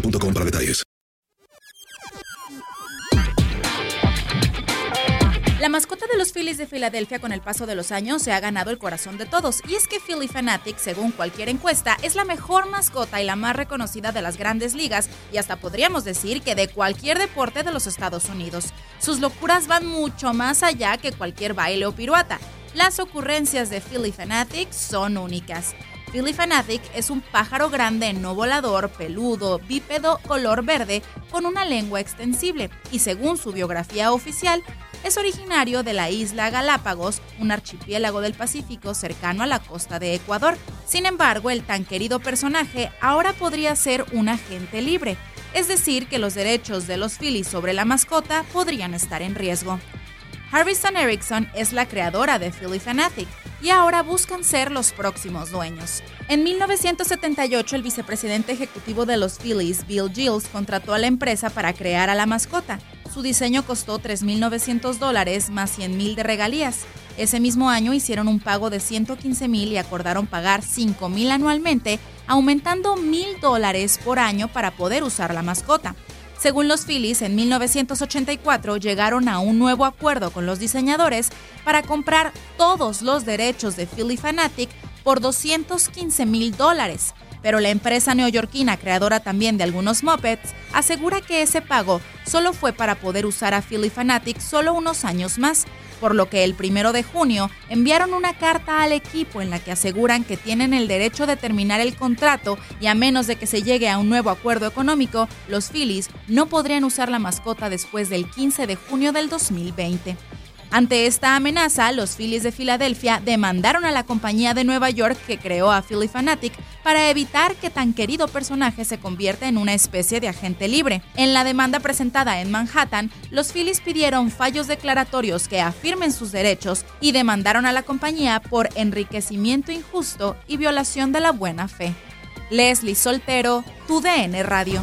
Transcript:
detalles. La mascota de los Phillies de Filadelfia con el paso de los años se ha ganado el corazón de todos, y es que Philly Fanatic, según cualquier encuesta, es la mejor mascota y la más reconocida de las grandes ligas, y hasta podríamos decir que de cualquier deporte de los Estados Unidos. Sus locuras van mucho más allá que cualquier baile o piruata. Las ocurrencias de Philly Fanatic son únicas. Philly Fanatic es un pájaro grande no volador, peludo, bípedo, color verde, con una lengua extensible, y según su biografía oficial, es originario de la isla Galápagos, un archipiélago del Pacífico cercano a la costa de Ecuador. Sin embargo, el tan querido personaje ahora podría ser un agente libre, es decir, que los derechos de los Phillies sobre la mascota podrían estar en riesgo. Harrison Erickson es la creadora de Philly Fanatic y ahora buscan ser los próximos dueños. En 1978, el vicepresidente ejecutivo de los Phillies, Bill Gills, contrató a la empresa para crear a la mascota. Su diseño costó 3.900 dólares más 100.000 de regalías. Ese mismo año hicieron un pago de 115.000 y acordaron pagar 5.000 anualmente, aumentando 1.000 dólares por año para poder usar la mascota. Según los Phillies, en 1984 llegaron a un nuevo acuerdo con los diseñadores para comprar todos los derechos de Philly Fanatic por 215 mil dólares. Pero la empresa neoyorquina, creadora también de algunos mopeds, asegura que ese pago solo fue para poder usar a Philly Fanatic solo unos años más, por lo que el primero de junio enviaron una carta al equipo en la que aseguran que tienen el derecho de terminar el contrato y a menos de que se llegue a un nuevo acuerdo económico, los Phillies no podrían usar la mascota después del 15 de junio del 2020. Ante esta amenaza, los Phillies de Filadelfia demandaron a la compañía de Nueva York que creó a Philly Fanatic para evitar que tan querido personaje se convierta en una especie de agente libre. En la demanda presentada en Manhattan, los Phillies pidieron fallos declaratorios que afirmen sus derechos y demandaron a la compañía por enriquecimiento injusto y violación de la buena fe. Leslie Soltero, tu DN Radio.